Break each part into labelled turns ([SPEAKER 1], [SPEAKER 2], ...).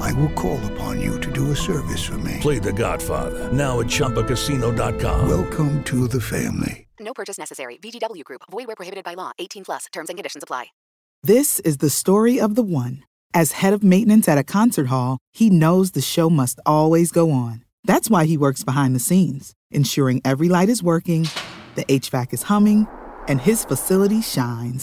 [SPEAKER 1] I will call upon you to do a service for me.
[SPEAKER 2] Play The Godfather now at ChumbaCasino.com.
[SPEAKER 1] Welcome to the family.
[SPEAKER 3] No purchase necessary. VGW Group. Void where prohibited by law. 18 plus. Terms and conditions apply.
[SPEAKER 4] This is the story of the one. As head of maintenance at a concert hall, he knows the show must always go on. That's why he works behind the scenes, ensuring every light is working, the HVAC is humming, and his facility shines.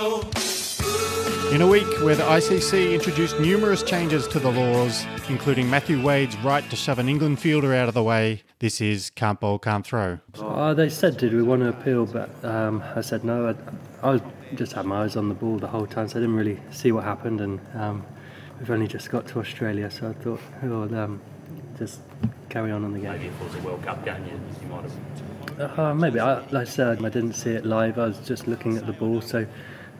[SPEAKER 5] Can't.
[SPEAKER 6] In a week where the ICC introduced numerous changes to the laws, including Matthew Wade's right to shove an England fielder out of the way, this is Can't Bowl, Can't Throw.
[SPEAKER 7] Uh, they said, did we want to appeal? But um, I said no. I, I just had my eyes on the ball the whole time, so I didn't really see what happened. And um, we've only just got to Australia, so I thought, oh, um, just carry on on the game.
[SPEAKER 8] Maybe if it was a World Cup game, you, you might have.
[SPEAKER 7] Uh, maybe. I, like I said, I didn't see it live. I was just looking at the ball, so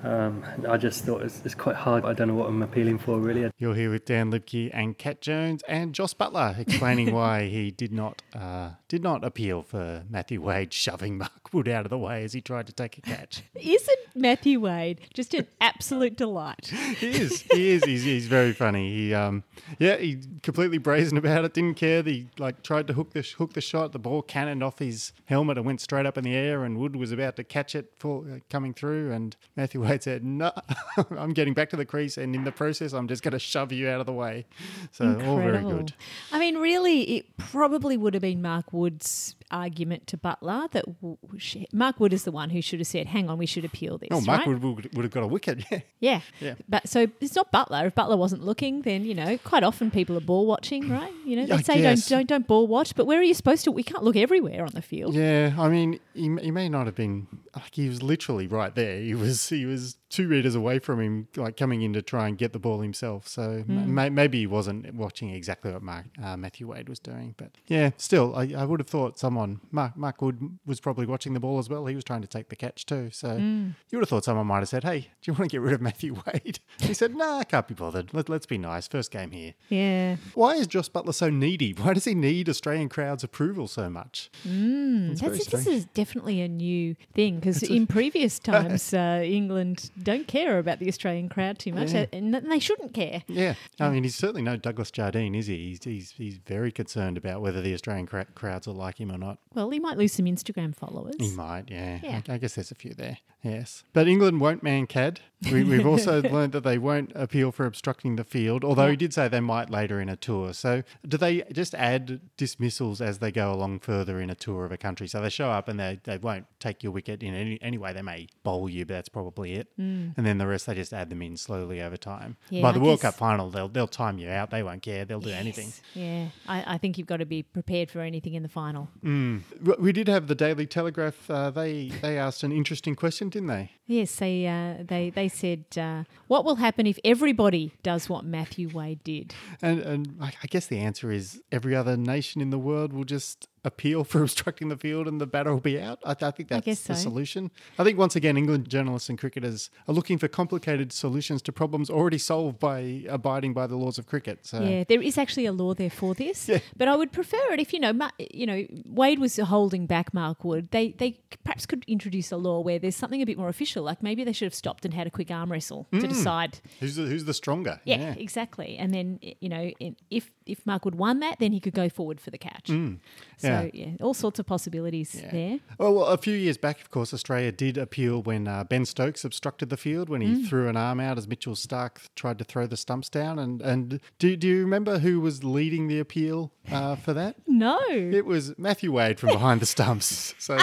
[SPEAKER 7] um, I just thought it's, it's quite hard. I don't know what I'm appealing for, really.
[SPEAKER 6] You're here with Dan Liebke and Kat Jones and Jos Buttler explaining why he did not uh, did not appeal for Matthew Wade shoving Mark Wood out of the way as he tried to take a catch.
[SPEAKER 9] Isn't Matthew Wade just an absolute delight?
[SPEAKER 6] he is. He is. He's, he's very funny. He um yeah he completely brazen about it. Didn't care. He like tried to hook the hook the shot. The ball cannoned off his helmet and went straight up in the air. And Wood was about to catch it for uh, coming through. And Matthew Wade said, "No, I'm getting back to the crease, and in the process, I'm just going to shove you out of the way." So all very good.
[SPEAKER 9] I mean, really, it probably would have been Mark Wood's argument to Buttler that w- sh- Mark Wood is the one who should have said, "Hang on, we should appeal this."
[SPEAKER 6] Oh, Mark
[SPEAKER 9] right?
[SPEAKER 6] would, would would have got a wicket. Yeah.
[SPEAKER 9] Yeah.
[SPEAKER 6] Yeah.
[SPEAKER 9] But so it's not Buttler. If Buttler wasn't looking, then you know, quite often people are ball watching, right? You know, they
[SPEAKER 6] I
[SPEAKER 9] say
[SPEAKER 6] guess.
[SPEAKER 9] don't don't don't ball watch, but where are you supposed to? We can't look everywhere on the field.
[SPEAKER 6] Yeah, I mean, he, he may not have been like he was literally right there. He was he was two meters away from him, like coming in to try and get the ball himself. So
[SPEAKER 9] Mm.
[SPEAKER 6] may, maybe he wasn't watching exactly what Mark, uh, Matthew Wade was doing. But yeah, still, I, I would have thought someone Mark Mark Wood was probably watching the ball as well. He was trying to take the catch too. So
[SPEAKER 9] Mm.
[SPEAKER 6] You would have thought someone might have said, "Hey, do you want to get rid of Matthew Wade?" He said, "Nah, I can't be bothered. Let, let's be nice. First game here."
[SPEAKER 9] Yeah.
[SPEAKER 6] Why is Josh Buttler so needy? Why does he need Australian crowds' approval so much?
[SPEAKER 9] Mm,
[SPEAKER 6] very
[SPEAKER 9] that's, this is definitely a new thing because
[SPEAKER 6] It's a-
[SPEAKER 9] in previous times, uh, England don't care about the Australian crowd too much,
[SPEAKER 6] Yeah.
[SPEAKER 9] and they shouldn't care.
[SPEAKER 6] Yeah, I mean, he's certainly no Douglas Jardine, is he? He's he's, he's very concerned about whether the Australian cra- crowds will like him or not.
[SPEAKER 9] Well, he might lose some Instagram followers.
[SPEAKER 6] He might, yeah.
[SPEAKER 9] Yeah.
[SPEAKER 6] I, I guess there's a few there. Yes, but England won't Mankad. We, we've also learned that they won't appeal for obstructing the field, although
[SPEAKER 9] Yeah.
[SPEAKER 6] he did say they might later in a tour. So, do they just add dismissals as they go along further in a tour of a country? So they show up and they, they won't take your wicket in any, any way. They may bowl you, but that's probably it.
[SPEAKER 9] Mm.
[SPEAKER 6] And then the rest they just add them in slowly over time.
[SPEAKER 9] Yeah,
[SPEAKER 6] By
[SPEAKER 9] I
[SPEAKER 6] the World
[SPEAKER 9] guess-
[SPEAKER 6] Cup final, they'll they'll time you out. They won't care. They'll do anything.
[SPEAKER 9] Yeah, I, I think you've got to be prepared for anything in the final.
[SPEAKER 6] Mm. We did have the Daily Telegraph. Uh, they they asked an interesting question, didn't they?
[SPEAKER 9] Yes, they uh, they they said, uh, "What will happen if everybody does what Matthew Wade did?"
[SPEAKER 6] And and I I guess the answer is every other nation in the world will just appeal for obstructing the field and the batter will be out. I, I think that's
[SPEAKER 9] guess
[SPEAKER 6] the solution. I think once again, England journalists and cricketers are looking for complicated solutions to problems already solved by abiding by the laws of cricket. So
[SPEAKER 9] Yeah, there is actually a law there for this, yeah. but I would prefer it if you know, you know, Wade was holding back Mark Wood. They they perhaps could introduce a law where there's something a bit more official, like maybe they should have stopped and had a quick arm wrestle to
[SPEAKER 6] Mm.
[SPEAKER 9] decide.
[SPEAKER 6] who's the, who's the stronger?
[SPEAKER 9] Yeah, exactly. And then you know, if if Mark Wood won that, then he could go forward for the catch.
[SPEAKER 6] Mm.
[SPEAKER 9] So
[SPEAKER 6] Yeah.
[SPEAKER 9] yeah. all sorts of possibilities there.
[SPEAKER 6] Oh, well, a few years back, of course, Australia did appeal when uh, Ben Stokes obstructed the field when he
[SPEAKER 9] Mm.
[SPEAKER 6] threw an arm out as Mitchell Starc tried to throw the stumps down. And, and do, do you remember who was leading the appeal uh, for that?
[SPEAKER 9] No.
[SPEAKER 6] It was Matthew Wade from behind the stumps. So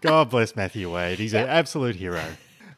[SPEAKER 6] God bless Matthew Wade. He's an absolute hero.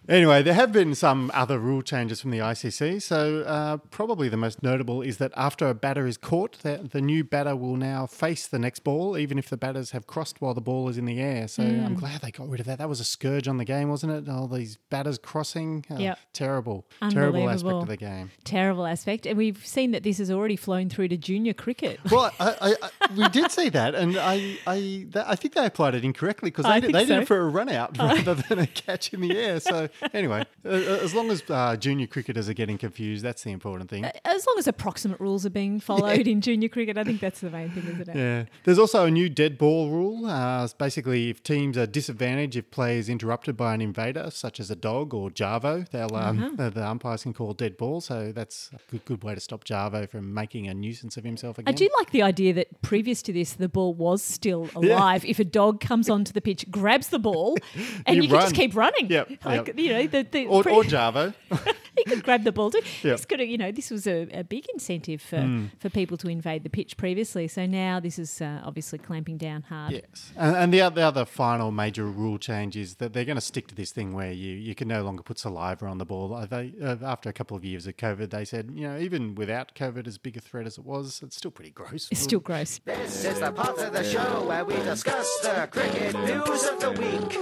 [SPEAKER 6] Anyway, there have been some other rule changes from the ICC. So, uh, probably the most notable is that after a batter is caught, the, the new batter will now face the next ball, even if the batters have crossed while the ball is in the air. So, I'm
[SPEAKER 9] Mm.
[SPEAKER 6] glad they got rid of that. That was a scourge on the game, wasn't it? All these batters crossing. Oh,
[SPEAKER 9] Yep.
[SPEAKER 6] Terrible. Terrible aspect of the game.
[SPEAKER 9] Terrible aspect, and we've seen that this has already flown through to junior cricket.
[SPEAKER 6] Well, I, I, I, we did see that, and I, I, that, I think they applied it incorrectly because they, did, they did it for a run out rather than a catch in the air. So anyway, uh, as long as uh, junior cricketers are getting confused, that's the important thing.
[SPEAKER 9] As long as approximate rules are being followed in junior cricket, I think that's the main thing, isn't it?
[SPEAKER 6] Yeah. There's also a new dead ball rule. Uh, basically, if teams are disadvantaged if play is interrupted by an invader, such as a dog or Jarvo, they'll um,
[SPEAKER 9] Uh-huh.
[SPEAKER 6] the, the umpires can call dead ball. So that's a good, good way to stop Jarvo from making a nuisance of himself again.
[SPEAKER 9] I do like the idea that previous to this, the ball was still alive. If a dog comes onto the pitch, grabs the ball, and
[SPEAKER 6] You
[SPEAKER 9] you, can just keep running.
[SPEAKER 6] Yep,
[SPEAKER 9] Like,
[SPEAKER 6] yep.
[SPEAKER 9] You know, the, the
[SPEAKER 6] or,
[SPEAKER 9] pre-
[SPEAKER 6] or Jarvo.
[SPEAKER 9] he could grab the ball too.
[SPEAKER 6] Yep.
[SPEAKER 9] He's got to, you know, this was a, a big incentive for,
[SPEAKER 6] Mm.
[SPEAKER 9] for people to invade the pitch previously. So now this is uh, obviously clamping down hard.
[SPEAKER 6] Yes. And, and the, other, the other final major rule change is that they're going to stick to this thing where you, you can no longer put saliva on the ball. They, uh, after a couple of years of COVID, they said, you know, even without COVID as big a threat as it was, it's still pretty gross.
[SPEAKER 9] It's still gross.
[SPEAKER 5] This is the part of the show where we discuss the cricket news of the week.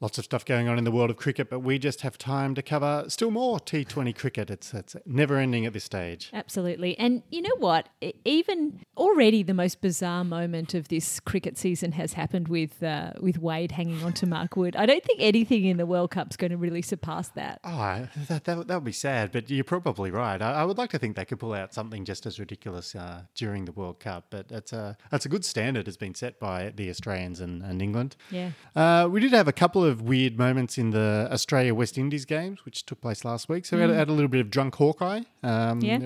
[SPEAKER 6] Lots of stuff going on in the world of cricket, but we just have time to cover still more T20 cricket. It's, it's never ending at this stage.
[SPEAKER 9] Absolutely. And you know what? Even already the most bizarre moment of this cricket season has happened with uh, with Wade hanging on to Mark Wood. I don't think anything in the World Cup's going to really surpass that.
[SPEAKER 6] Oh, that, that, that would be sad, but you're probably right. I, I would like to think they could pull out something just as ridiculous uh, during the World Cup, but it's a, that's a good standard has been set by the Australians and, and England.
[SPEAKER 9] Yeah.
[SPEAKER 6] Uh, we did have a couple of weird moments in the Australia West Indies games, which took place last week. So we had,
[SPEAKER 9] Mm.
[SPEAKER 6] had a little bit of drunk Hawkeye. Um,
[SPEAKER 9] Yeah.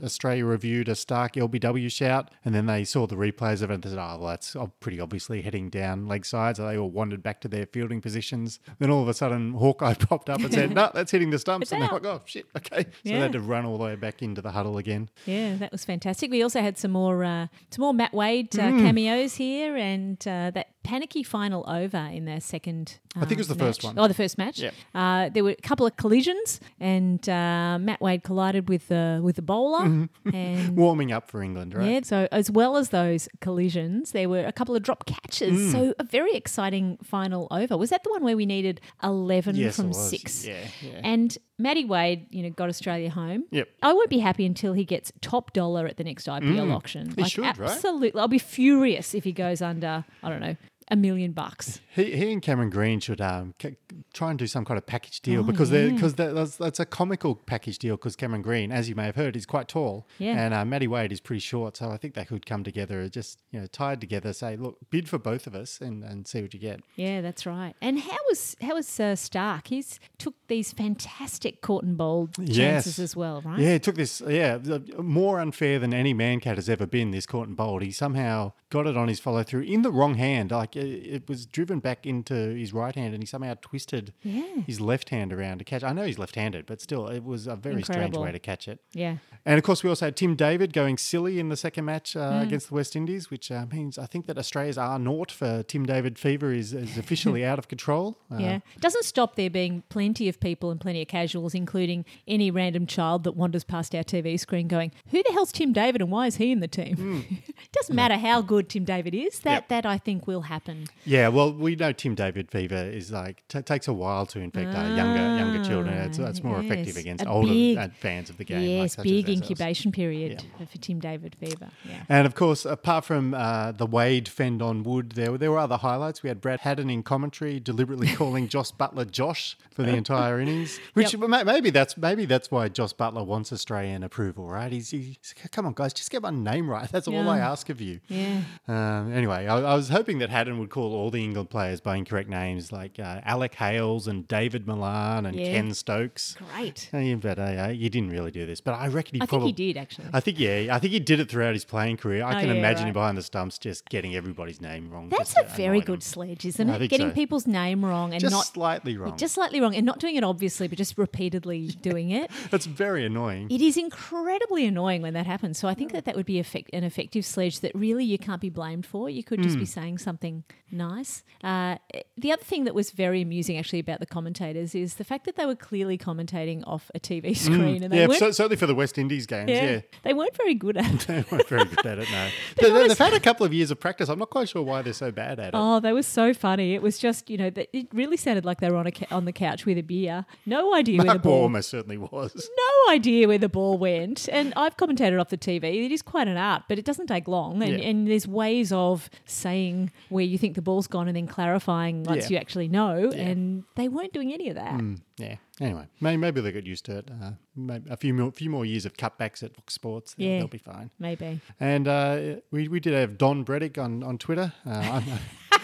[SPEAKER 6] uh, Australia reviewed a Starc LBW shout, and then they saw the replays of it and said, oh, well, that's pretty obviously heading down leg side. So they all wandered back to their fielding positions. Then all of a sudden, Hawkeye popped up and said, no, that's hitting the stumps.
[SPEAKER 9] It's
[SPEAKER 6] and they're like, oh, shit, okay. So they had to run all the way back into the huddle again.
[SPEAKER 9] Yeah, that was fantastic. We also had some more uh, some more Matt Wade uh,
[SPEAKER 6] Mm.
[SPEAKER 9] cameos here, and uh, that panicky final over in their second.
[SPEAKER 6] I think it was the
[SPEAKER 9] um,
[SPEAKER 6] first one.
[SPEAKER 9] Oh, the first match.
[SPEAKER 6] Yep.
[SPEAKER 9] Uh, there were a couple of collisions, and uh, Matt Wade collided with the with the bowler,
[SPEAKER 6] Mm-hmm.
[SPEAKER 9] and
[SPEAKER 6] Warming up for England, right?
[SPEAKER 9] yeah, so as well as those collisions, there were a couple of drop catches.
[SPEAKER 6] Mm.
[SPEAKER 9] So a very exciting final over. Was that the one where we needed eleven
[SPEAKER 6] Yes, it
[SPEAKER 9] from
[SPEAKER 6] was.
[SPEAKER 9] six?
[SPEAKER 6] Yeah, yeah.
[SPEAKER 9] And Matty Wade, you know, got Australia home.
[SPEAKER 6] Yep.
[SPEAKER 9] I won't be happy until he gets top dollar at the next IPL
[SPEAKER 6] Mm.
[SPEAKER 9] auction.
[SPEAKER 6] He should, right?
[SPEAKER 9] Absolutely. I'll be furious if he goes under, I don't know, a million bucks.
[SPEAKER 6] He, he and Cameron Green should um, c- try and do some kind of package deal
[SPEAKER 9] Oh,
[SPEAKER 6] because
[SPEAKER 9] yeah.
[SPEAKER 6] because that's, that's a comical package deal because Cameron Green, as you may have heard, is quite tall,
[SPEAKER 9] Yeah.
[SPEAKER 6] and uh, Matty Wade is pretty short. So I think they could come together, just you know, tied together, say, look, bid for both of us and, and see what you get.
[SPEAKER 9] Yeah, that's right. And how was how was uh, Starc? He's took these fantastic caught and bowled chances as well, right?
[SPEAKER 6] Yeah, he took this, yeah, more unfair than any man cat has ever been, this caught and bowled. He somehow got it on his follow through in the wrong hand. Like it, it was driven back into his right hand and he somehow twisted
[SPEAKER 9] Yeah.
[SPEAKER 6] his left hand around to catch. I know he's left handed, but still, it was a very strange way to catch it.
[SPEAKER 9] Yeah.
[SPEAKER 6] And of course, we also had Tim David going silly in the second match uh,
[SPEAKER 9] Mm.
[SPEAKER 6] against the West Indies, which uh, means I think that Australia's R naught for Tim David fever is, is officially out of control. Uh,
[SPEAKER 9] Yeah. Doesn't stop there being plenty of people and plenty of casuals, including any random child that wanders past our TV screen going, Who the hell's Tim David and why is he in the team?
[SPEAKER 6] Hmm.
[SPEAKER 9] Doesn't matter how good Tim David is, that, that I think will happen. Happen.
[SPEAKER 6] Yeah, well, we know Tim David fever is like t- takes a while to infect our younger younger children. It's, it's more effective against
[SPEAKER 9] A
[SPEAKER 6] older
[SPEAKER 9] big-
[SPEAKER 6] uh, fans of the game. like
[SPEAKER 9] Yes,
[SPEAKER 6] as
[SPEAKER 9] big incubation period for Tim David fever. Yeah.
[SPEAKER 6] And of course, apart from uh, the Wade fend on Wood, there, there were other highlights. We had Brad Haddin in commentary, deliberately calling Jos Buttler Josh for the entire innings. Which ma- maybe that's maybe that's why Josh Buttler wants Australian approval, right? He's, he's come on, guys, just get my name right. That's all I ask of you.
[SPEAKER 9] Yeah.
[SPEAKER 6] Um, anyway, I, I was hoping that Haddin would call all the England players by incorrect names, like uh, Alec Hales and David Milan and
[SPEAKER 9] Yeah.
[SPEAKER 6] Ken Stokes.
[SPEAKER 9] Great.
[SPEAKER 6] Uh, yeah, but uh, uh, he didn't really do this. But I reckon he
[SPEAKER 9] I think
[SPEAKER 6] probably
[SPEAKER 9] he did, actually.
[SPEAKER 6] I think yeah, I think he did it throughout his playing career. I
[SPEAKER 9] Oh,
[SPEAKER 6] can
[SPEAKER 9] yeah,
[SPEAKER 6] imagine him behind the stumps just getting everybody's name wrong.
[SPEAKER 9] That's a very good sledge, isn't it? Getting
[SPEAKER 6] so.
[SPEAKER 9] people's name wrong and
[SPEAKER 6] Just
[SPEAKER 9] not
[SPEAKER 6] slightly wrong.
[SPEAKER 9] just slightly wrong, and not doing it obviously, but just repeatedly doing it.
[SPEAKER 6] That's very annoying.
[SPEAKER 9] It is incredibly annoying when that happens. So I think that that would be effect- an effective sledge that really you can't be blamed for. You could just be
[SPEAKER 6] Mm.
[SPEAKER 9] saying something nice. Uh, the other thing that was very amusing actually about the commentators is the fact that they were clearly commentating off a TV screen, and they
[SPEAKER 6] Mm. yeah,
[SPEAKER 9] weren't.
[SPEAKER 6] certainly for the West Indies games.
[SPEAKER 9] yeah,
[SPEAKER 6] Yeah.
[SPEAKER 9] they weren't very good at. it.
[SPEAKER 6] They weren't very good at it, no. They, have had a couple of years of practice. I'm not quite sure why they're so bad at it.
[SPEAKER 9] Oh, they were so funny. It was just, you know, it really sounded like they were on a ca- on the couch with a beer. No idea where the
[SPEAKER 6] Mark
[SPEAKER 9] ball.
[SPEAKER 6] Ball almost certainly was.
[SPEAKER 9] No idea where the ball went. And I've commentated off the TV. It is quite an art, but it doesn't take long. And,
[SPEAKER 6] Yeah.
[SPEAKER 9] and there's ways of saying where you think the ball's gone and then clarifying once
[SPEAKER 6] Yeah.
[SPEAKER 9] you actually know.
[SPEAKER 6] Yeah.
[SPEAKER 9] And they weren't doing any of that.
[SPEAKER 6] Mm, yeah. Anyway, maybe, maybe they got used to it. Uh, maybe a few more, few more years of cutbacks at Fox Sports.
[SPEAKER 9] Yeah.
[SPEAKER 6] they'll be fine.
[SPEAKER 9] Maybe.
[SPEAKER 6] And uh, we, we did have Don Bredick on, on Twitter. Uh,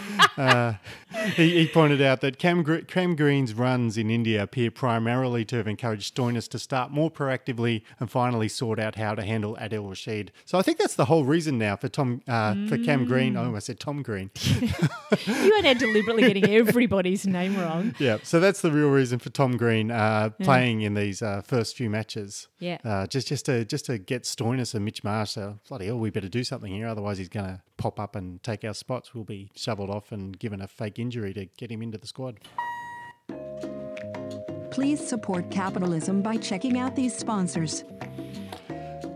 [SPEAKER 6] uh, he, he pointed out that Cam, Cam Green's runs in India appear primarily to have encouraged Stoinis to start more proactively and finally sort out how to handle Adil Rashid. So I think that's the whole reason now for Tom uh, for Cam Green. Oh, I said Tom Green.
[SPEAKER 9] you weren't deliberately getting everybody's name wrong.
[SPEAKER 6] yeah, so that's the real reason for Tom Green uh, playing in these uh, first few matches.
[SPEAKER 9] Yeah.
[SPEAKER 6] uh, just just to just to get Stoinis and Mitch Marsh. So bloody hell, we better do something here, otherwise he's going to pop up and take our spots. We'll be shoveled off and given a fake injury to get him into the squad.
[SPEAKER 10] Please support capitalism by checking out these sponsors.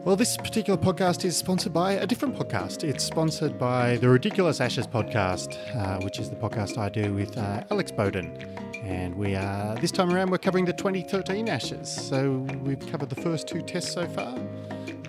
[SPEAKER 6] Well, this particular podcast is sponsored by a different podcast. It's sponsored by the Ridiculous Ashes podcast, uh, which is the podcast I do with uh, Alex Bowden. And we are, this time around, we're covering the 2013 Ashes. So we've covered the first two tests so far.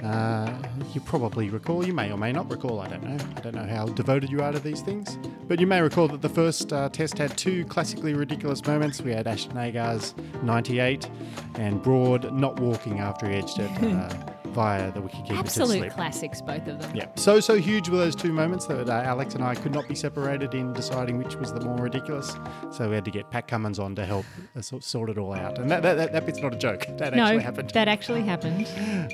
[SPEAKER 6] Uh, you probably recall, you may or may not recall, I don't know. I don't know how devoted you are to these things. But you may recall that the first uh, test had two classically ridiculous moments. We had Ashton Agar's 98 and Broad not walking after he edged it uh, via the to
[SPEAKER 9] Absolute classics, both of them.
[SPEAKER 6] Yeah, so so huge were those two moments that uh, Alex and I could not be separated in deciding which was the more ridiculous. So we had to get Pat Cummins on to help uh, sort, sort it all out. And that, that, that, that bit's not a joke. That
[SPEAKER 9] no,
[SPEAKER 6] actually happened.
[SPEAKER 9] that actually happened.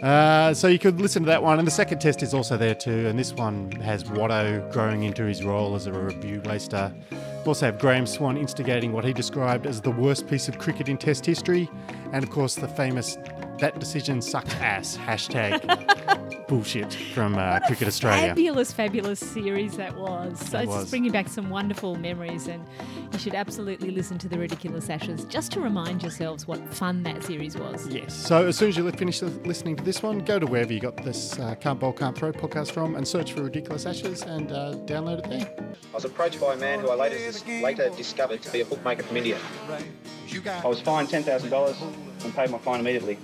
[SPEAKER 6] Uh, so you could listen to that one, and the second test is also there too. And this one has Watto growing into his role as a review waster. We also have Graeme Swann instigating what he described as the worst piece of cricket in Test history, and of course the famous "that decision sucked ass" hashtag bullshit from uh, Cricket Australia.
[SPEAKER 9] Fabulous, fabulous series that was. So
[SPEAKER 6] It
[SPEAKER 9] it's
[SPEAKER 6] was.
[SPEAKER 9] just bringing back some wonderful memories, and you should absolutely listen to the Ridiculous Ashes just to remind yourselves what fun that series was.
[SPEAKER 6] Yes. So as soon as you finish listening to this one, go to wherever you got this uh, Can't Bowl, Can't Throw podcast from and search for Ridiculous Ashes and uh, download it there.
[SPEAKER 11] I was approached by a man who I later, later discovered to be a bookmaker from India. I was fined $10,000 and paid my fine immediately.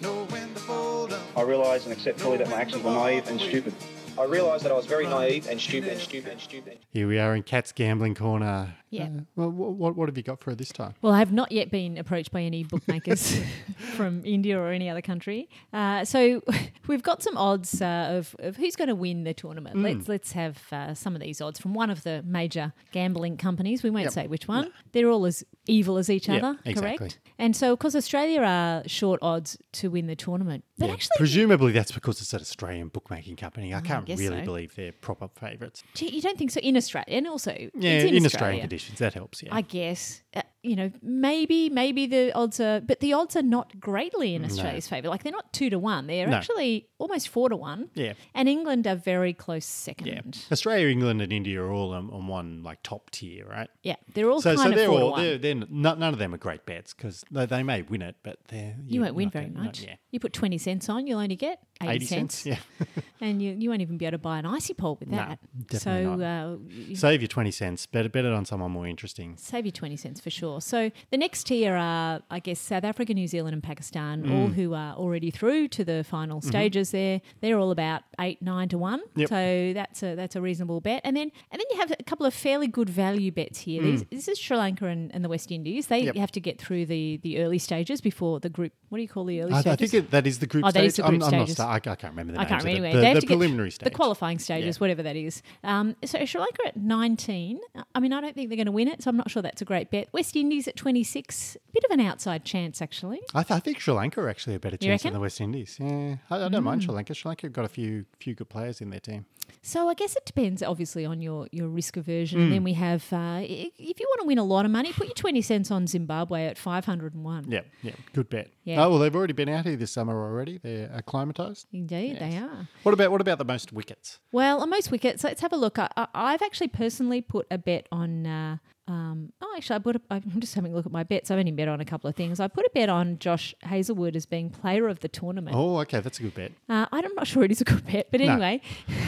[SPEAKER 11] I realised and accept fully that my actions were naive and stupid. I realised that I was very naive and stupid and stupid and stupid.
[SPEAKER 6] Here we are in Cat's Gambling Corner.
[SPEAKER 9] Yeah.
[SPEAKER 6] Uh, well, what, what have you got for her this time?
[SPEAKER 9] Well, I have not yet been approached by any bookmakers from India or any other country. Uh, so we've got some odds uh, of, of who's going to win the tournament.
[SPEAKER 6] Mm.
[SPEAKER 9] Let's let's have uh, some of these odds from one of the major gambling companies. We won't
[SPEAKER 6] Yep.
[SPEAKER 9] say which one. They're all as evil as each
[SPEAKER 6] Yep,
[SPEAKER 9] other,
[SPEAKER 6] exactly.
[SPEAKER 9] correct? And so, of course, Australia are short odds to win the tournament. But
[SPEAKER 6] Yeah,
[SPEAKER 9] actually,
[SPEAKER 6] presumably that's because it's an Australian bookmaking company. I can't
[SPEAKER 9] guess
[SPEAKER 6] really
[SPEAKER 9] so.
[SPEAKER 6] believe they're proper favourites.
[SPEAKER 9] You don't think so in Australia, and also
[SPEAKER 6] Yeah,
[SPEAKER 9] it's in,
[SPEAKER 6] in, Australian
[SPEAKER 9] Australia.
[SPEAKER 6] That helps. Yeah.
[SPEAKER 9] I guess. Uh, You know, maybe maybe the odds are, but the odds are not greatly in
[SPEAKER 6] No.
[SPEAKER 9] Australia's favour. Like they're not two to one; they're
[SPEAKER 6] No.
[SPEAKER 9] actually almost four to one.
[SPEAKER 6] Yeah.
[SPEAKER 9] And England are very close second.
[SPEAKER 6] yeah. Australia, England, and India are all on, on one like top tier, right?
[SPEAKER 9] Yeah, they're all
[SPEAKER 6] so,
[SPEAKER 9] kind
[SPEAKER 6] so
[SPEAKER 9] of
[SPEAKER 6] they're
[SPEAKER 9] four to
[SPEAKER 6] all
[SPEAKER 9] one.
[SPEAKER 6] they're, they're not, none of them are great bets because they, they may win it, but they're
[SPEAKER 9] you won't win very
[SPEAKER 6] gonna- not-
[SPEAKER 9] much.
[SPEAKER 6] yeah.
[SPEAKER 9] You put twenty cents on, you'll only get eighty,
[SPEAKER 6] 80 cents, yeah.
[SPEAKER 9] And you, you won't even be able to buy an icy pole with
[SPEAKER 6] No,
[SPEAKER 9] that.
[SPEAKER 6] definitely
[SPEAKER 9] so
[SPEAKER 6] not.
[SPEAKER 9] Uh, you-
[SPEAKER 6] Save your 20 cents. Bet, bet it on someone more interesting.
[SPEAKER 9] Save you 20 cents for sure. So the next tier are, I guess, South Africa, New Zealand, and Pakistan, all
[SPEAKER 6] Mm.
[SPEAKER 9] who are already through to the final
[SPEAKER 6] Mhm.
[SPEAKER 9] stages there. They're all about eight, nine to one.
[SPEAKER 6] Yep.
[SPEAKER 9] So that's a that's a reasonable bet. And then and then you have a couple of fairly good value bets here.
[SPEAKER 6] Mm.
[SPEAKER 9] These, this is Sri Lanka and, and the West Indies. They
[SPEAKER 6] Yep.
[SPEAKER 9] have to get through the, the early stages before the group. What do you call the early
[SPEAKER 6] I, I think it, that is the group
[SPEAKER 9] oh,
[SPEAKER 6] stage.
[SPEAKER 9] that is the group
[SPEAKER 6] I'm, I'm not
[SPEAKER 9] stages.
[SPEAKER 6] I, I can't remember the
[SPEAKER 9] I can't remember.
[SPEAKER 6] The,
[SPEAKER 9] they have
[SPEAKER 6] the
[SPEAKER 9] to get
[SPEAKER 6] preliminary stage.
[SPEAKER 9] the qualifying stages, whatever that is. Um, so Sri Lanka at 19. I mean, I don't think they're going to win it, so I'm not sure that's a great bet. West Indies at 26. Bit of an outside chance, actually.
[SPEAKER 6] I, th- I think Sri Lanka are actually a better
[SPEAKER 9] You
[SPEAKER 6] chance than the West Indies. Yeah, I, I don't mind
[SPEAKER 9] Mm.
[SPEAKER 6] Sri Lanka. Sri Lanka have got a few few good players in their team.
[SPEAKER 9] So I guess it depends, obviously, on your, your risk aversion.
[SPEAKER 6] Mm.
[SPEAKER 9] And then we have, uh, if you want to win a lot of money, put your 20 cents on Zimbabwe at 501.
[SPEAKER 6] Yeah, yeah, good bet.
[SPEAKER 9] Yeah.
[SPEAKER 6] Oh well, they've already been out here this summer already. They're acclimatized.
[SPEAKER 9] Indeed, they are.
[SPEAKER 6] What about what about the most wickets?
[SPEAKER 9] Well, on most wickets, let's have a look. I, I, I've actually personally put a bet on. Uh, um, oh, actually, I put. A, I'm just having a look at my bets. I've only bet on a couple of things. I put a bet on Josh Hazlewood as being player of the tournament.
[SPEAKER 6] Oh, okay, that's a good bet.
[SPEAKER 9] Uh, I'm not sure it is a good bet, but
[SPEAKER 6] No.
[SPEAKER 9] anyway.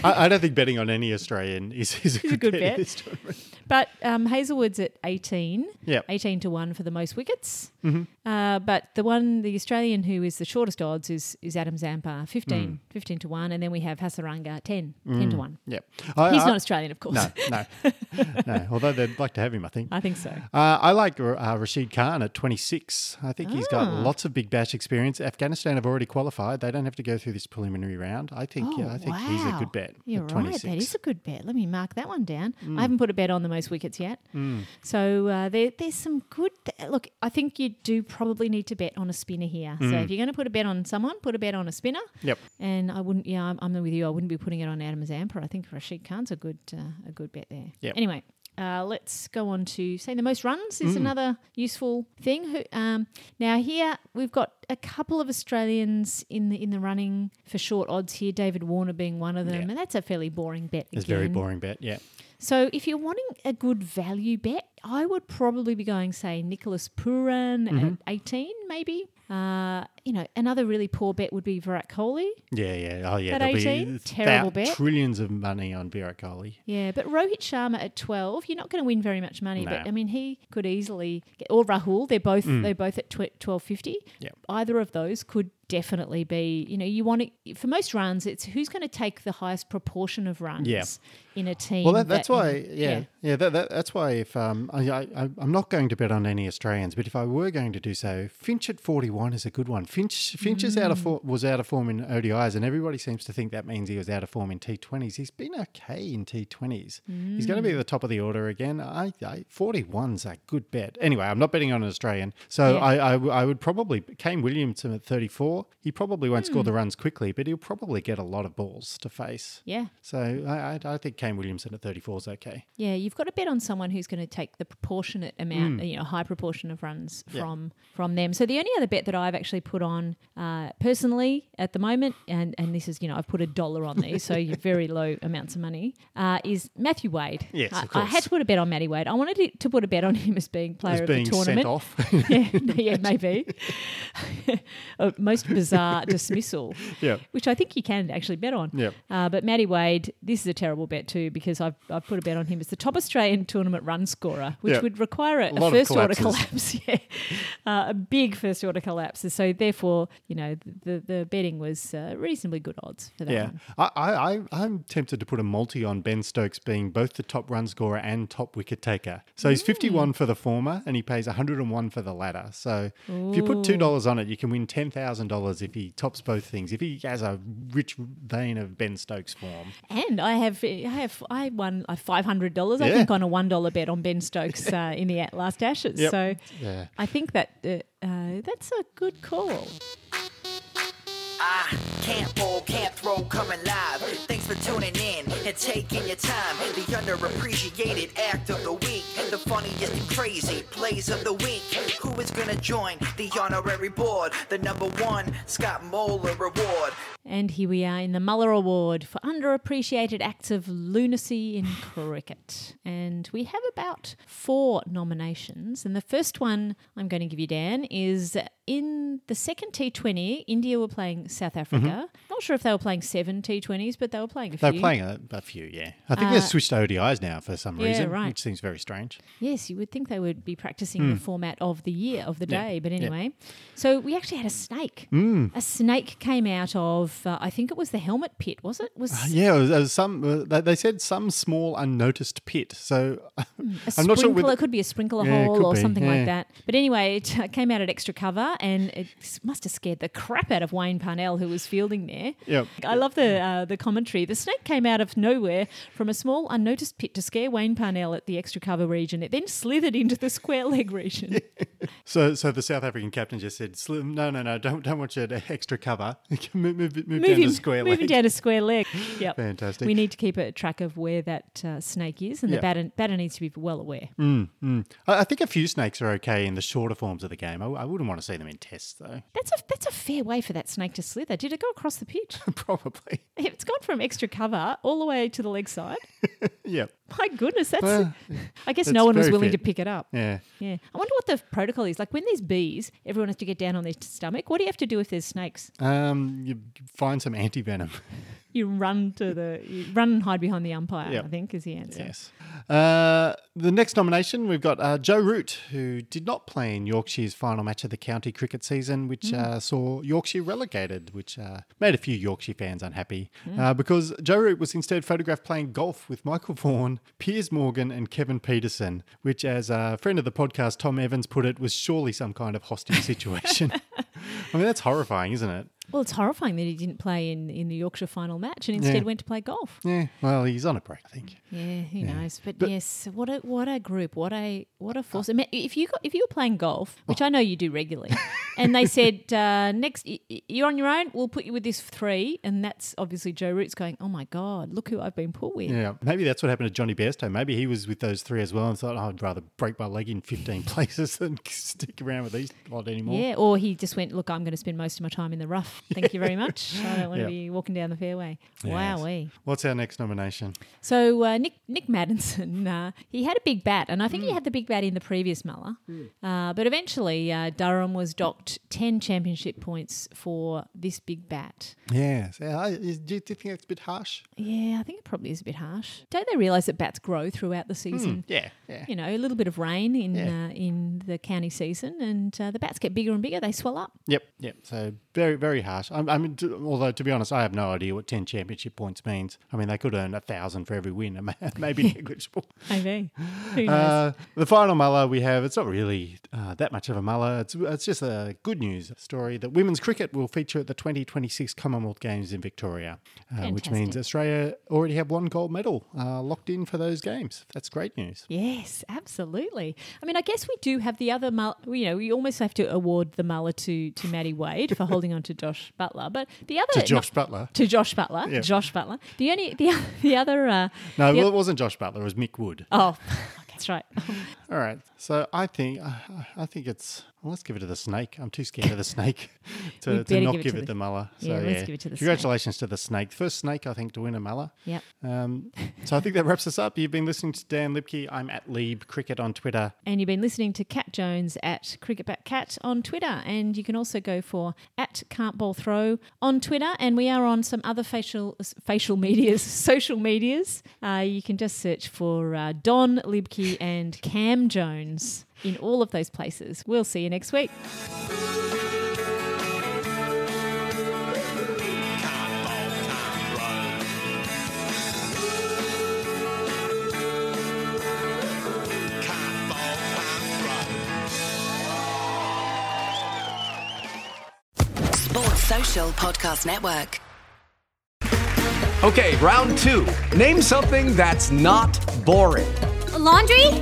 [SPEAKER 6] I, I don't think betting on any Australian is, is a, good,
[SPEAKER 9] a good
[SPEAKER 6] bet.
[SPEAKER 9] bet.
[SPEAKER 6] this tournament.
[SPEAKER 9] But um, Hazlewood's at 18.
[SPEAKER 6] Yep.
[SPEAKER 9] 18 to 1 for the most wickets.
[SPEAKER 6] Mhm.
[SPEAKER 9] Uh, but the one, the Australian who is the shortest odds is, is Adam Zampa, 15,
[SPEAKER 6] Mm.
[SPEAKER 9] 15 to 1. And then we have Hasaranga, 10, 10 to
[SPEAKER 6] Mm,
[SPEAKER 9] 1.
[SPEAKER 6] Yep.
[SPEAKER 9] He's
[SPEAKER 6] I-
[SPEAKER 9] not Australian, of course.
[SPEAKER 6] No, no, no. Although they'd like to have him, I think.
[SPEAKER 9] I think so.
[SPEAKER 6] Uh, I like uh, Rashid Khan at 26. I think he's got
[SPEAKER 9] Ah.
[SPEAKER 6] lots of big bash experience. Afghanistan have already qualified. They don't have to go through this preliminary round. I think.
[SPEAKER 9] Oh,
[SPEAKER 6] yeah, I think he's a good bet.
[SPEAKER 9] You're right. That is a good bet. Let me mark that one down.
[SPEAKER 6] Mm.
[SPEAKER 9] I haven't put a bet on the most wickets yet.
[SPEAKER 6] Mm.
[SPEAKER 9] So uh, there, there's some good. Look, I think you do probably need to bet on a spinner here. So
[SPEAKER 6] Mm.
[SPEAKER 9] if you're going to put a bet on someone, put a bet on a spinner.
[SPEAKER 6] Yep.
[SPEAKER 9] And I wouldn't. Yeah, I'm, I'm with you. I wouldn't be putting it on Adam Zampa. I think Rashid Khan's a good uh, a good bet there.
[SPEAKER 6] Yep.
[SPEAKER 9] Anyway. Uh, let's go on to say the most runs is
[SPEAKER 6] Mm.
[SPEAKER 9] another useful thing. Who, um, now here we've got a couple of Australians in the in the running for short odds here. David Warner being one of them,
[SPEAKER 6] Yeah.
[SPEAKER 9] and that's a fairly boring bet.
[SPEAKER 6] It's a very boring bet. Yeah.
[SPEAKER 9] So if you're wanting a good value bet, I would probably be going, say, Nicholas Pooran
[SPEAKER 6] Mhm.
[SPEAKER 9] at 18, maybe. Uh, you know, another really poor bet would be Virat Kohli.
[SPEAKER 6] Yeah, yeah. Oh, yeah.
[SPEAKER 9] At
[SPEAKER 6] there'll
[SPEAKER 9] 18,
[SPEAKER 6] be
[SPEAKER 9] terrible bet.
[SPEAKER 6] Trillions of money on Virat Kohli.
[SPEAKER 9] Yeah, but Rohit Sharma at 12, you're not going to win very much money, but I mean, he could easily get, or Rahul, they're both
[SPEAKER 6] Mm.
[SPEAKER 9] they're both at tw- 1250.
[SPEAKER 6] Yeah.
[SPEAKER 9] Either of those could definitely be, you know, you want to for most runs, it's who's going to take the highest proportion of runs
[SPEAKER 6] Yeah.
[SPEAKER 9] In a team.
[SPEAKER 6] Well, that, that's
[SPEAKER 9] that,
[SPEAKER 6] why,
[SPEAKER 9] know,
[SPEAKER 6] yeah, yeah, that, that, that's why if um, I, I, I'm not going to bet on any Australians, but if I were going to do so, Finch at 41 is a good one. Finch, Finch is out of
[SPEAKER 9] Mm.
[SPEAKER 6] for, was out of form in ODIs, and everybody seems to think that means he was out of form in T20s. He's been okay in T20s. He's going to be
[SPEAKER 9] Mm.
[SPEAKER 6] at the top of the order again. I, I 41's a good bet. Anyway, I'm not betting on an Australian, so
[SPEAKER 9] Yeah.
[SPEAKER 6] I, I, I would probably Kane Williamson at 34. He probably won't score
[SPEAKER 9] Mm.
[SPEAKER 6] the runs quickly, but he'll probably get a lot of balls to face.
[SPEAKER 9] Yeah.
[SPEAKER 6] So I, I, I think Kane Williamson at 34 is okay.
[SPEAKER 9] Yeah, you've got to bet on someone who's going to take the proportionate amount,
[SPEAKER 6] Mm.
[SPEAKER 9] you know, high proportion of runs
[SPEAKER 6] Yeah.
[SPEAKER 9] from from them. So the only other bet that I've actually put on uh, personally at the moment, and and this is, you know, I've put a dollar on these, so you're very low amounts of money, uh, is Matthew Wade.
[SPEAKER 6] Yes,
[SPEAKER 9] I,
[SPEAKER 6] of
[SPEAKER 9] I had to put a bet on Matty Wade. I wanted to, to put a bet on him as being player
[SPEAKER 6] As
[SPEAKER 9] of
[SPEAKER 6] being
[SPEAKER 9] the
[SPEAKER 6] sent
[SPEAKER 9] tournament.
[SPEAKER 6] off.
[SPEAKER 9] yeah, yeah, maybe. Most bizarre dismissal.
[SPEAKER 6] Yeah.
[SPEAKER 9] Which I think you can actually bet on.
[SPEAKER 6] Yep.
[SPEAKER 9] Uh, but Matty Wade, this is a terrible bet too because I've, I've put a bet on him as the top Australian tournament run scorer, which
[SPEAKER 6] Yeah.
[SPEAKER 9] would require a,
[SPEAKER 6] A
[SPEAKER 9] a first order collapse. yeah, uh, a big first order collapse. So therefore, you know, the the betting was uh, reasonably good odds for that
[SPEAKER 6] Yeah,
[SPEAKER 9] one.
[SPEAKER 6] I, I, I'm tempted to put a multi on Ben Stokes being both the top run scorer and top wicket taker. So he's 51 for the former and he pays 101 for the latter. So if you put $2 on it, you can win $10,000 if he tops both things. If he has a rich vein of Ben Stokes form.
[SPEAKER 9] And I have I have I won five hundred dollars I
[SPEAKER 6] Yeah.
[SPEAKER 9] think on a one dollar bet on Ben Stokes uh, in the last Ashes.
[SPEAKER 6] Yep.
[SPEAKER 9] So
[SPEAKER 6] Yeah.
[SPEAKER 9] I think that uh, uh, that's a good call.
[SPEAKER 12] I can't bowl, can't throw, coming live. Thanks for tuning in and taking your time. The underappreciated act of the week, the funniest and crazy plays of the week. Who is gonna join the honorary board? The number one Scott Muller reward.
[SPEAKER 9] And here we are in the Muller Award for underappreciated acts of lunacy in cricket. And we have about four nominations. And the first one I'm going to give you, Dan, is in the second T20, India were playing South Africa. Not sure if they were playing seven T20s, but they were playing a few.
[SPEAKER 6] Mm-hmm. They're playing a, a few, yeah. I think
[SPEAKER 9] Uh,
[SPEAKER 6] they've switched to ODIs now for some
[SPEAKER 9] yeah,
[SPEAKER 6] reason,
[SPEAKER 9] right.
[SPEAKER 6] which seems very strange.
[SPEAKER 9] Yes, you would think they would be practicing
[SPEAKER 6] Mm.
[SPEAKER 9] the format of the year, of the
[SPEAKER 6] Yeah,
[SPEAKER 9] day. But
[SPEAKER 6] yeah.
[SPEAKER 9] anyway, so we actually had a snake.
[SPEAKER 6] Mm.
[SPEAKER 9] A snake came out of, uh, I think it was the helmet pit, was it? Was
[SPEAKER 6] Uh, Yeah, it was, it was some. Uh, they, they said some small unnoticed pit. So
[SPEAKER 9] a
[SPEAKER 6] I'm not sure. whether-
[SPEAKER 9] it could be a sprinkler
[SPEAKER 6] Yeah,
[SPEAKER 9] hole or
[SPEAKER 6] be,
[SPEAKER 9] something
[SPEAKER 6] yeah.
[SPEAKER 9] like that. But anyway, it uh, came out at extra cover and it must have scared the crap out of Wayne Parnell, who was fielding there.
[SPEAKER 6] Yep.
[SPEAKER 9] I love the uh, the commentary. The snake came out of nowhere from a small unnoticed pit to scare Wayne Parnell at the extra cover region. It then slithered into the square leg region.
[SPEAKER 6] So, so the South African captain just said, "No, no, no, don't, don't want you to extra cover. move, move, move,
[SPEAKER 9] Move
[SPEAKER 6] down
[SPEAKER 9] him,
[SPEAKER 6] to square
[SPEAKER 9] move
[SPEAKER 6] leg."
[SPEAKER 9] down a square leg. Yep.
[SPEAKER 6] Fantastic.
[SPEAKER 9] We need to keep a track of where that uh, snake is, and
[SPEAKER 6] Yeah.
[SPEAKER 9] the batter, batter needs to be well aware.
[SPEAKER 6] Mm, mm. I, I think a few snakes are okay in the shorter forms of the game. I, I wouldn't want to see them in tests, though.
[SPEAKER 9] That's a that's a fair way for that snake to slither. Did it go across the pitch?
[SPEAKER 6] Probably.
[SPEAKER 9] It's gone from extra cover all the way to the leg side.
[SPEAKER 6] Yep.
[SPEAKER 9] My goodness, that's.
[SPEAKER 6] Well,
[SPEAKER 9] I guess no one was willing
[SPEAKER 6] fit.
[SPEAKER 9] to pick it up.
[SPEAKER 6] Yeah.
[SPEAKER 9] Yeah. I wonder what the protocol is. Like when there's bees, everyone has to get down on their stomach. What do you have to do if there's snakes?
[SPEAKER 6] Um, you find some anti venom.
[SPEAKER 9] You run to the you run and hide behind the umpire.
[SPEAKER 6] Yep.
[SPEAKER 9] I think is the answer.
[SPEAKER 6] Yes. Uh, the next nomination, we've got uh, Joe Root, who did not play in Yorkshire's final match of the county cricket season, which
[SPEAKER 9] Mm.
[SPEAKER 6] uh, saw Yorkshire relegated, which uh, made a few Yorkshire fans unhappy
[SPEAKER 9] Mm.
[SPEAKER 6] uh, because Joe Root was instead photographed playing golf with Michael Vaughan, Piers Morgan, and Kevin Pietersen, which, as a friend of the podcast, Tom Evans, put it, was surely some kind of hostage situation. I mean, that's horrifying, isn't it?
[SPEAKER 9] Well, it's horrifying that he didn't play in, in the Yorkshire final match and instead
[SPEAKER 6] Yeah.
[SPEAKER 9] went to play golf.
[SPEAKER 6] Yeah, well, he's on a break, I think.
[SPEAKER 9] Yeah, who
[SPEAKER 6] Yeah.
[SPEAKER 9] knows? But,
[SPEAKER 6] But-
[SPEAKER 9] yes, what a what a group, what a what a force. I mean, if you got, if you were playing golf, which I know you do regularly, and they said uh, next you're on your own, we'll put you with this three, and that's obviously Joe Root's going, oh my god, look who I've been put with.
[SPEAKER 6] Yeah, maybe that's what happened to Jonny Bairstow. Maybe he was with those three as well and thought, oh, I'd rather break my leg in 15 places than stick around with these lot anymore.
[SPEAKER 9] Yeah, or he just went, look, I'm going to spend most of my time in the rough. Thank you very much. I don't want
[SPEAKER 6] Yeah.
[SPEAKER 9] to be walking down the fairway.
[SPEAKER 6] Yes.
[SPEAKER 9] Wowee.
[SPEAKER 6] What's our next nomination?
[SPEAKER 9] So uh, Nick Nick Maddinson, uh, he had a big bat, and I think he
[SPEAKER 6] Hmm.
[SPEAKER 9] had the big bat in the previous Muller. Uh, but eventually, uh, Durham was docked ten championship points for this big bat.
[SPEAKER 6] Yeah. is- do you think that's a bit harsh?
[SPEAKER 9] Yeah, I think it probably is a bit harsh. Don't they realise that bats grow throughout the season?
[SPEAKER 6] Hmm, yeah, yeah.
[SPEAKER 9] You know, a little bit of rain in
[SPEAKER 6] Yeah.
[SPEAKER 9] uh, in the county season, and uh, the bats get bigger and bigger. They swell up.
[SPEAKER 6] Yep, yep. So very, very harsh. I, I mean, to, although to be honest, I have no idea what 10 championship points means. I mean, they could earn a thousand for every win. Maybe negligible.
[SPEAKER 9] Maybe. Who knows?
[SPEAKER 6] Uh, the final Muller we have, it's not really uh, that much of a Muller. It's, it's just a good news story that women's cricket will feature at the 2026 Commonwealth Games in Victoria, uh, which means Australia already have one gold medal uh, locked in for those games. That's great news.
[SPEAKER 9] Yes, absolutely. I mean, I guess we do have the other, mull- you know, we almost have to award the Muller to to Matty Wade for holding on to Josh Buttler, but the other
[SPEAKER 6] To Josh Buttler.
[SPEAKER 9] to Josh Buttler,
[SPEAKER 6] Yeah.
[SPEAKER 9] Josh Buttler. The only the the other uh,
[SPEAKER 6] No,
[SPEAKER 9] the
[SPEAKER 6] well, it wasn't Josh Buttler. It was Mick Wood.
[SPEAKER 9] oh, that's right.
[SPEAKER 6] All right. So I think I think it's well, let's give it to the snake. I'm too scared of the snake to, to not
[SPEAKER 9] give it
[SPEAKER 6] give it
[SPEAKER 9] the-
[SPEAKER 6] the Muller. So
[SPEAKER 9] Yeah, let's give it to the snake.
[SPEAKER 6] Congratulations to the snake. First snake I think to win a Muller.
[SPEAKER 9] Yep.
[SPEAKER 6] Um, so I think that wraps us up. You've been listening to Dan Liebke. I'm at Lieb Cricket on Twitter.
[SPEAKER 9] And you've been listening to Cat Jones at CricketBackCat on Twitter. And you can also go for at Can't Bowl Throw on Twitter. And we are on some other facial facial medias, social medias. Uh, you can just search for uh, Dan Liebke and Cam Jones in all of those places. We'll see you next week.
[SPEAKER 3] Sports Social Podcast Network.
[SPEAKER 13] Okay, round two. Name something that's not boring.
[SPEAKER 14] laundry?